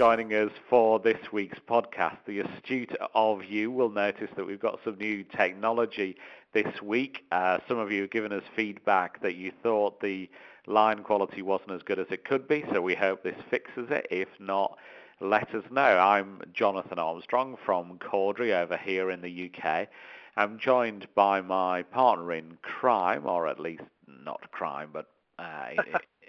joining us for this week's podcast. The astute of you will notice that we've got some new technology this week. Uh, some of you have given us feedback that you thought the line quality wasn't as good as it could be, so we hope this fixes it. If not, let us know. I'm Jonathan Armstrong from Cordery over here in the UK. I'm joined by my partner in crime, or at least not crime, but uh,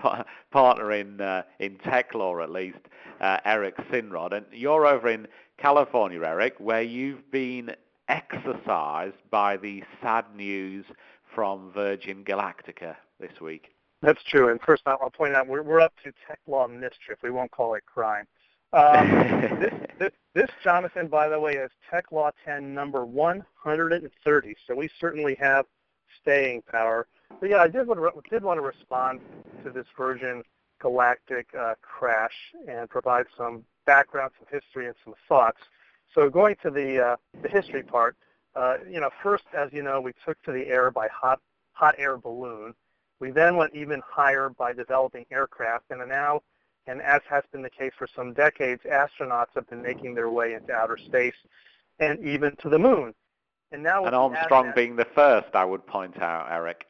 partner in uh, in tech law at least, uh, Eric Sinrod. And you're over in California, Eric, where you've been exercised by the sad news from Virgin Galactic this week. That's true. And first, I'll point out we're, we're up to tech law mischief. We won't call it crime. Um, this, this, this, Jonathan, by the way, is Tech Law 10 number 130. So we certainly have staying power. But yeah, I did want to, did want to respond to this Virgin Galactic uh, crash and provide some background, some history, and some thoughts. So going to the uh, the history part, uh, you know, first, as you know, we took to the air by hot hot air balloon. We then went even higher by developing aircraft, and now, and as has been the case for some decades, astronauts have been making their way into outer space and even to the moon. And now, and Armstrong being the first, I would point out, Eric,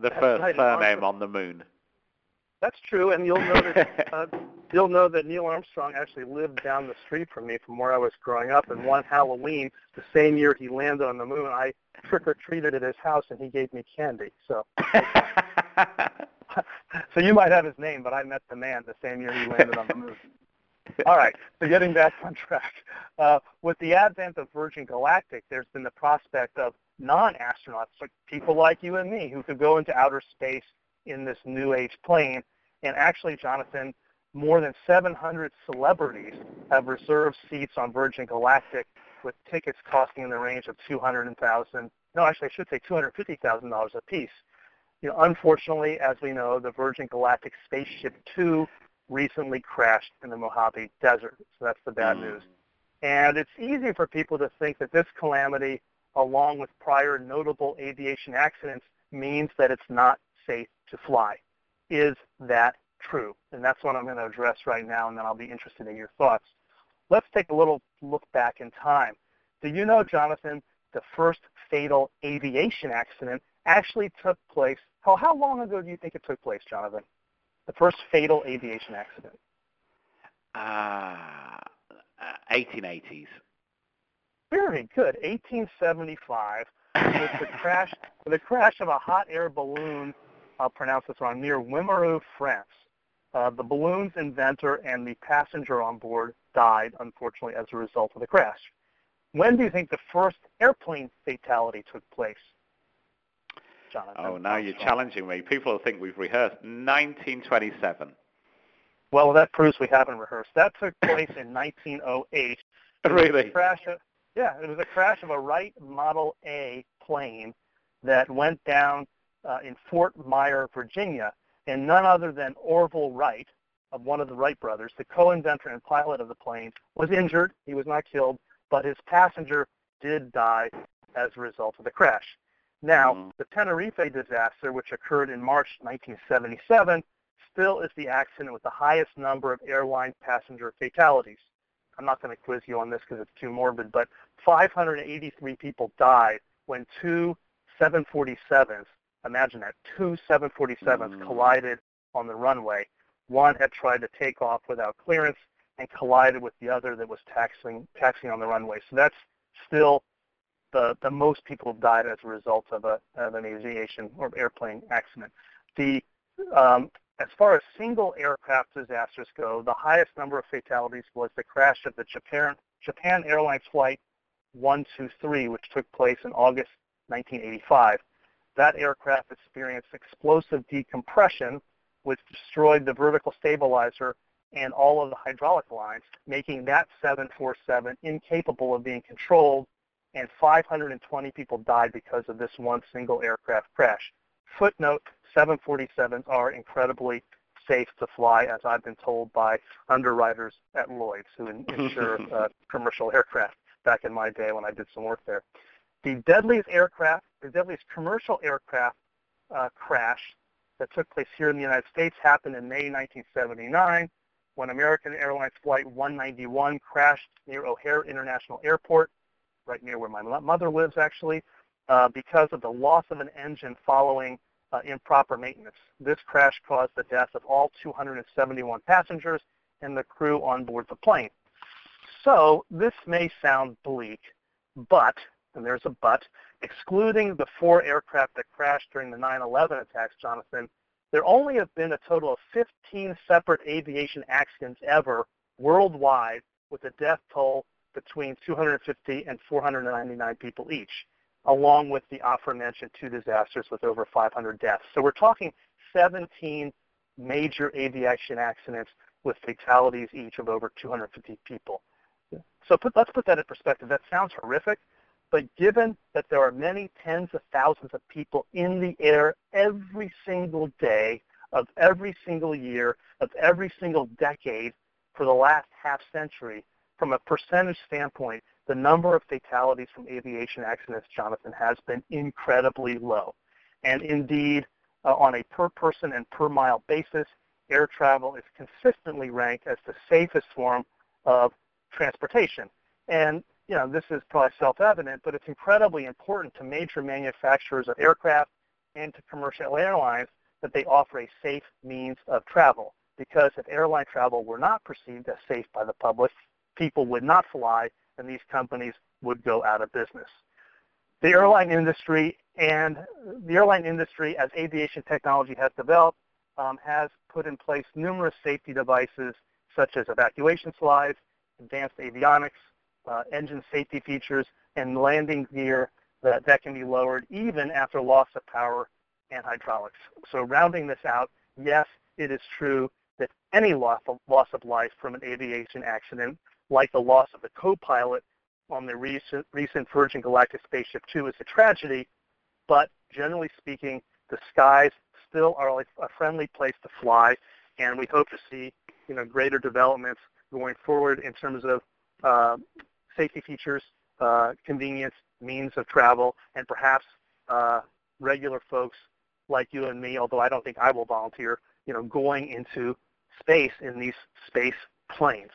the first right, surname on the moon. That's true, and you'll notice uh, you'll know that Neil Armstrong actually lived down the street from me from where I was growing up. And one Halloween, the same year he landed on the moon, I trick or treated at his house, and he gave me candy. So, so you might have his name, but I met the man the same year he landed on the moon. All right, so getting back on track. Uh, with the advent of Virgin Galactic, there's been the prospect of non-astronauts, like people like you and me, who could go into outer space in this new age plane and actually, Jonathan, more than 700 celebrities have reserved seats on Virgin Galactic with tickets costing in the range of 200,000. No, actually, I should say $250,000 a piece. You know, unfortunately, as we know, the Virgin Galactic Spaceship Two recently crashed in the Mojave Desert. So that's the bad mm. news. And it's easy for people to think that this calamity, along with prior notable aviation accidents, means that it's not safe to fly. Is that true? And that's what I'm going to address right now, and then I'll be interested in your thoughts. Let's take a little look back in time. Do you know, Jonathan, the first fatal aviation accident actually took place, how, how long ago do you think it took place, Jonathan? The first fatal aviation accident? Uh, 1880s. Very good. 1875 with the crash, with the crash of a hot air balloon I'll pronounce this wrong, near Wimereux, France. Uh, the balloon's inventor and the passenger on board died, unfortunately, as a result of the crash. When do you think the first airplane fatality took place? Jonathan? Oh, now you're challenging me. People think we've rehearsed. 1927. Well, that proves we haven't rehearsed. That took place in 1908. Really? Crash of, yeah, it was a crash of a Wright Model A plane that went down uh, in Fort Myer, Virginia, and none other than Orville Wright, of one of the Wright brothers, the co-inventor and pilot of the plane, was injured. He was not killed, but his passenger did die as a result of the crash. Now, mm-hmm. the Tenerife disaster, which occurred in March 1977, still is the accident with the highest number of airline passenger fatalities. I'm not going to quiz you on this because it's too morbid, but 583 people died when two 747s imagine that, two 747s mm. collided on the runway. One had tried to take off without clearance and collided with the other that was taxiing, taxiing on the runway. So that's still the, the most people have died as a result of, a, of an aviation or airplane accident. The, um, as far as single aircraft disasters go, the highest number of fatalities was the crash of the Japan, Japan Airlines Flight 123, which took place in August 1985 that aircraft experienced explosive decompression, which destroyed the vertical stabilizer and all of the hydraulic lines, making that 747 incapable of being controlled, and 520 people died because of this one single aircraft crash. Footnote, 747s are incredibly safe to fly, as I've been told by underwriters at Lloyd's who insure uh, commercial aircraft back in my day when I did some work there. The deadliest aircraft, the deadliest commercial aircraft uh, crash that took place here in the United States happened in May 1979. when American Airlines Flight 191 crashed near O'Hare International Airport, right near where my mother lives actually, uh, because of the loss of an engine following uh, improper maintenance. This crash caused the death of all 271 passengers and the crew on board the plane. So this may sound bleak, but, and there's a but, excluding the four aircraft that crashed during the 9-11 attacks, Jonathan, there only have been a total of 15 separate aviation accidents ever worldwide with a death toll between 250 and 499 people each, along with the aforementioned two disasters with over 500 deaths. So we're talking 17 major aviation accidents with fatalities each of over 250 people. So put, let's put that in perspective. That sounds horrific, but given that there are many tens of thousands of people in the air every single day of every single year of every single decade for the last half century, from a percentage standpoint, the number of fatalities from aviation accidents, Jonathan, has been incredibly low. And indeed, uh, on a per person and per mile basis, air travel is consistently ranked as the safest form of transportation. And you know, this is probably self-evident, but it's incredibly important to major manufacturers of aircraft and to commercial airlines that they offer a safe means of travel. Because if airline travel were not perceived as safe by the public, people would not fly and these companies would go out of business. The airline industry and the airline industry, as aviation technology has developed, um, has put in place numerous safety devices such as evacuation slides, advanced avionics, uh, engine safety features, and landing gear that, that can be lowered even after loss of power and hydraulics. So rounding this out, yes, it is true that any loss of, loss of life from an aviation accident, like the loss of the co-pilot on the recent, recent Virgin Galactic Spaceship Two, is a tragedy, but generally speaking, the skies still are a friendly place to fly, and we hope to see you know, greater developments going forward in terms of uh, safety features, uh, convenience, means of travel, and perhaps uh, regular folks like you and me, although I don't think I will volunteer, you know, going into space in these space planes.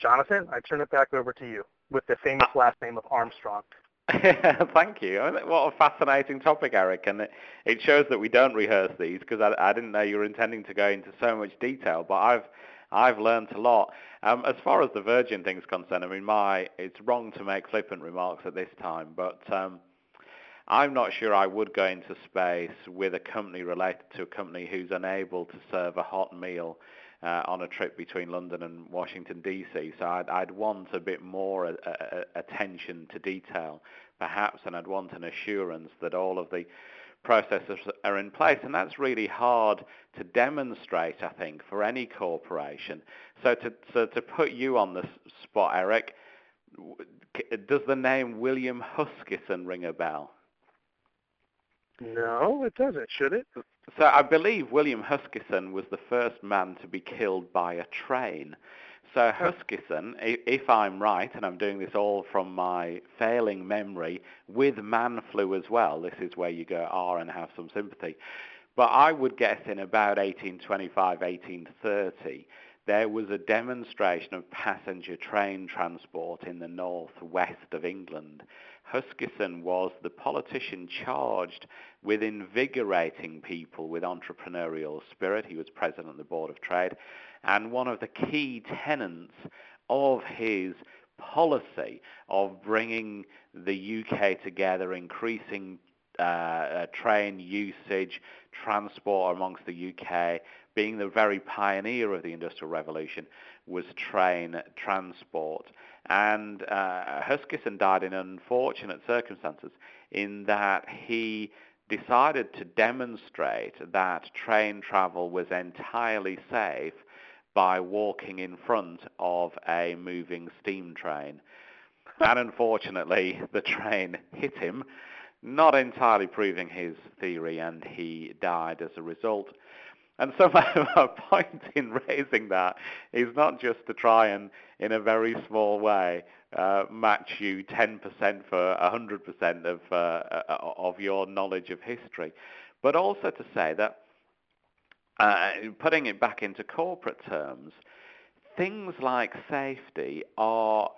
Jonathan, I turn it back over to you with the famous last name of Armstrong. Thank you. What a fascinating topic, Eric, and it, it shows that we don't rehearse these because I, I didn't know you were intending to go into so much detail. But I've I've learned a lot. Um, as far as the Virgin thing's concerned, I mean, my it's wrong to make flippant remarks at this time, but um, I'm not sure I would go into space with a company related to a company who's unable to serve a hot meal uh, on a trip between London and Washington D.C. So I'd, I'd want a bit more uh, uh, attention to detail, perhaps, and I'd want an assurance that all of the processes are in place. And that's really hard to demonstrate, I think, for any corporation. So to, so to put you on the spot, Eric, does the name William Huskisson ring a bell? No, it doesn't. Should it? So I believe William Huskisson was the first man to be killed by a train. So Huskisson, if I'm right, and I'm doing this all from my failing memory, with man flu as well, this is where you go R and have some sympathy. But I would guess in about 1825, 1830, there was a demonstration of passenger train transport in the northwest of England. Huskisson was the politician charged with invigorating people with entrepreneurial spirit. He was president of the Board of Trade. And one of the key tenets of his policy of bringing the UK together, increasing uh, uh, train usage, transport amongst the UK, being the very pioneer of the Industrial Revolution, was train transport. And uh, Huskisson died in unfortunate circumstances in that he decided to demonstrate that train travel was entirely safe by walking in front of a moving steam train. and unfortunately, the train hit him, not entirely proving his theory, and he died as a result. And so my, my, point in raising that is not just to try and, in a very small way, uh, match you 10% for 100% of, uh, uh, of your knowledge of history, but also to say that uh, putting it back into corporate terms, things like safety are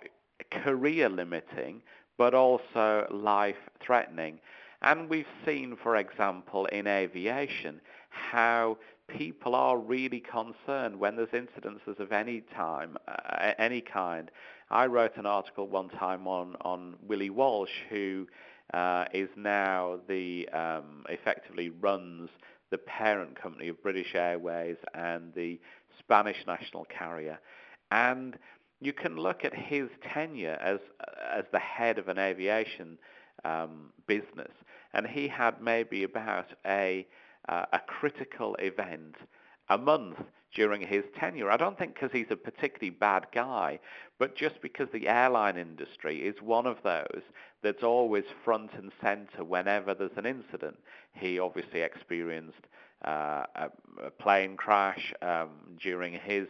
career limiting, but also life threatening. And we've seen, for example, in aviation, how people are really concerned when there's incidences of any time, uh, any kind. I wrote an article one time on, on Willie Walsh, who uh, is now the um, effectively runs the parent company of British Airways and the Spanish national carrier. And you can look at his tenure as as the head of an aviation um, business, and he had maybe about a uh, a critical event a month during his tenure. I don't think because he's a particularly bad guy, but just because the airline industry is one of those that's always front and center whenever there's an incident. He obviously experienced uh, a, a, plane crash um, during his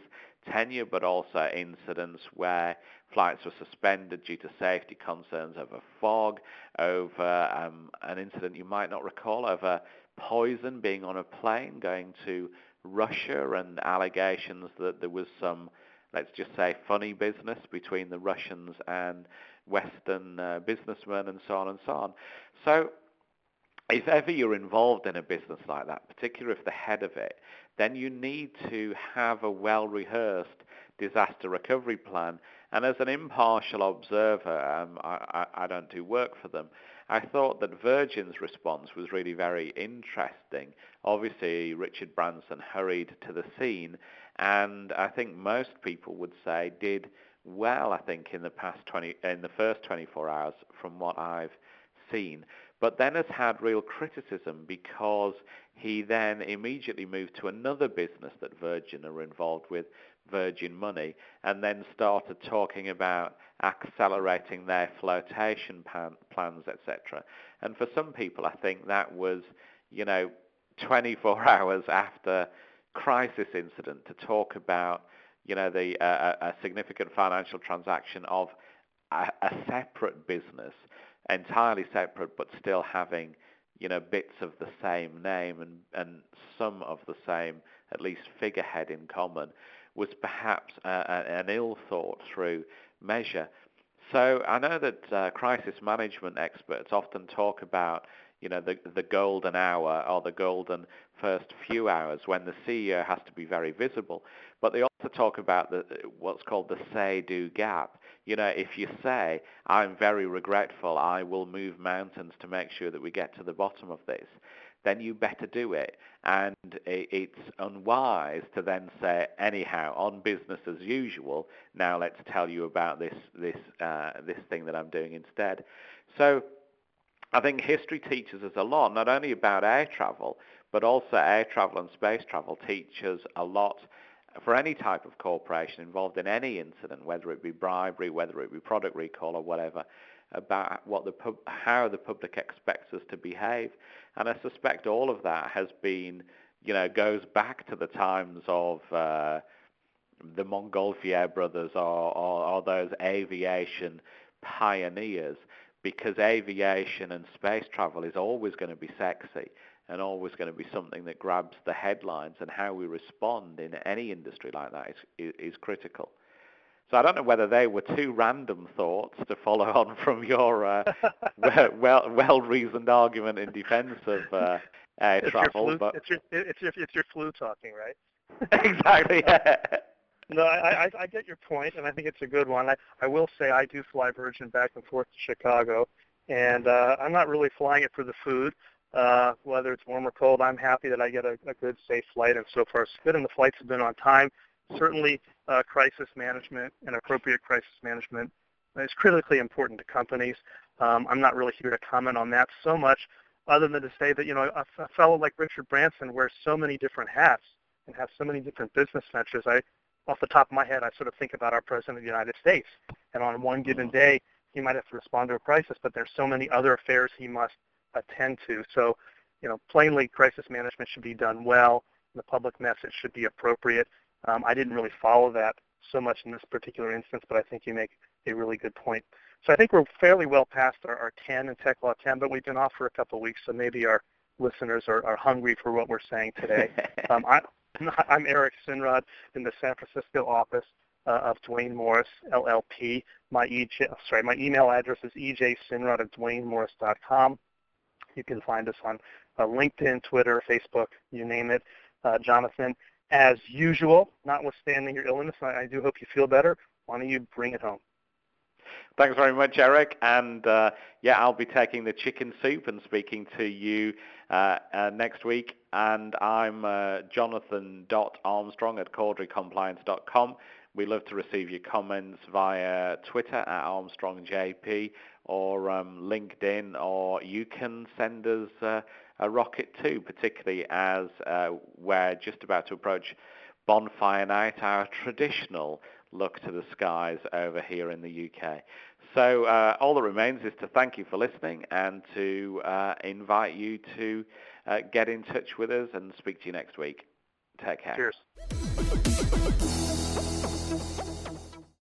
tenure, but also incidents where flights were suspended due to safety concerns over fog, over um, an incident you might not recall, over poison being on a plane going to Russia and allegations that there was some, let's just say, funny business between the Russians and Western uh, businessmen and so on and so on. So if ever you're involved in a business like that, particularly if the head of it, then you need to have a well-rehearsed disaster recovery plan. And as an impartial observer, um, I, I, I don't do work for them, I thought that Virgin's response was really very interesting. Obviously, Richard Branson hurried to the scene, and I think most people would say did well. I think in the past 20, in the first 24 hours, from what I've seen, but then has had real criticism because he then immediately moved to another business that Virgin are involved with, Virgin Money, and then started talking about accelerating their flotation pan, plans, etc. And for some people, I think that was, you know, 24 hours after crisis incident to talk about, you know, the uh, a significant financial transaction of a, a separate business, entirely separate, but still having, you know, bits of the same name and, and some of the same, at least figurehead in common was perhaps uh, an ill thought through measure. So I know that uh, crisis management experts often talk about you know the the golden hour or the golden first few hours when the CEO has to be very visible, but they also talk about the what's called the say-do gap. You know, if you say I'm very regretful, I will move mountains to make sure that we get to the bottom of this, then you better do it. And it's unwise to then say, anyhow, on business as usual, now let's tell you about this, this, uh, this thing that I'm doing instead. So I think history teaches us a lot, not only about air travel, but also air travel and space travel teaches a lot for any type of corporation involved in any incident, whether it be bribery, whether it be product recall or whatever about what the pub, how the public expects us to behave. And I suspect all of that has been, you know, goes back to the times of uh, the Montgolfier brothers or, or, or those aviation pioneers, because aviation and space travel is always going to be sexy and always going to be something that grabs the headlines and how we respond in any industry like that is, is, critical. So I don't know whether they were two random thoughts to follow on from your uh, well well reasoned argument in defence of uh, air it's travel, flu, but it's your it's your it's your flu talking, right? exactly. Yeah. No, I, I I get your point, and I think it's a good one. I I will say I do fly Virgin back and forth to Chicago, and uh, I'm not really flying it for the food. Uh, whether it's warm or cold, I'm happy that I get a, a good, safe flight, and so far so good. And the flights have been on time certainly uh, crisis management and appropriate crisis management is critically important to companies. Um, I'm not really here to comment on that so much other than to say that, you know, a, a fellow like Richard Branson wears so many different hats and has so many different business ventures. I, off the top of my head, I sort of think about our President of the United States. And on one given day, he might have to respond to a crisis, but there's so many other affairs he must attend to. So, you know, plainly, crisis management should be done well. The public message should be appropriate. Um, I didn't really follow that so much in this particular instance, but I think you make a really good point. So I think we're fairly well past our, our 10 and Tech Law 10, but we've been off for a couple of weeks, so maybe our listeners are, are hungry for what we're saying today. um, I, I'm Eric Sinrod in the San Francisco office uh, of Duane Morris LLP. My e- sorry, my email address is ejsinrod at duanemorris.com. You can find us on uh, LinkedIn, Twitter, Facebook, you name it. Uh, Jonathan, as usual, notwithstanding your illness, I, I do hope you feel better. Why don't you bring it home? Thanks very much, Eric. And uh, yeah, I'll be taking the chicken soup and speaking to you uh, uh, next week. And I'm uh, jonathan.armstrong at corderycompliance.com. We love to receive your comments via Twitter at ArmstrongJP or um, LinkedIn, or you can send us uh, a rocket too, particularly as uh, we're just about to approach bonfire night, our traditional look to the skies over here in the UK. So uh, all that remains is to thank you for listening and to uh, invite you to uh, get in touch with us and speak to you next week. Take care. Cheers you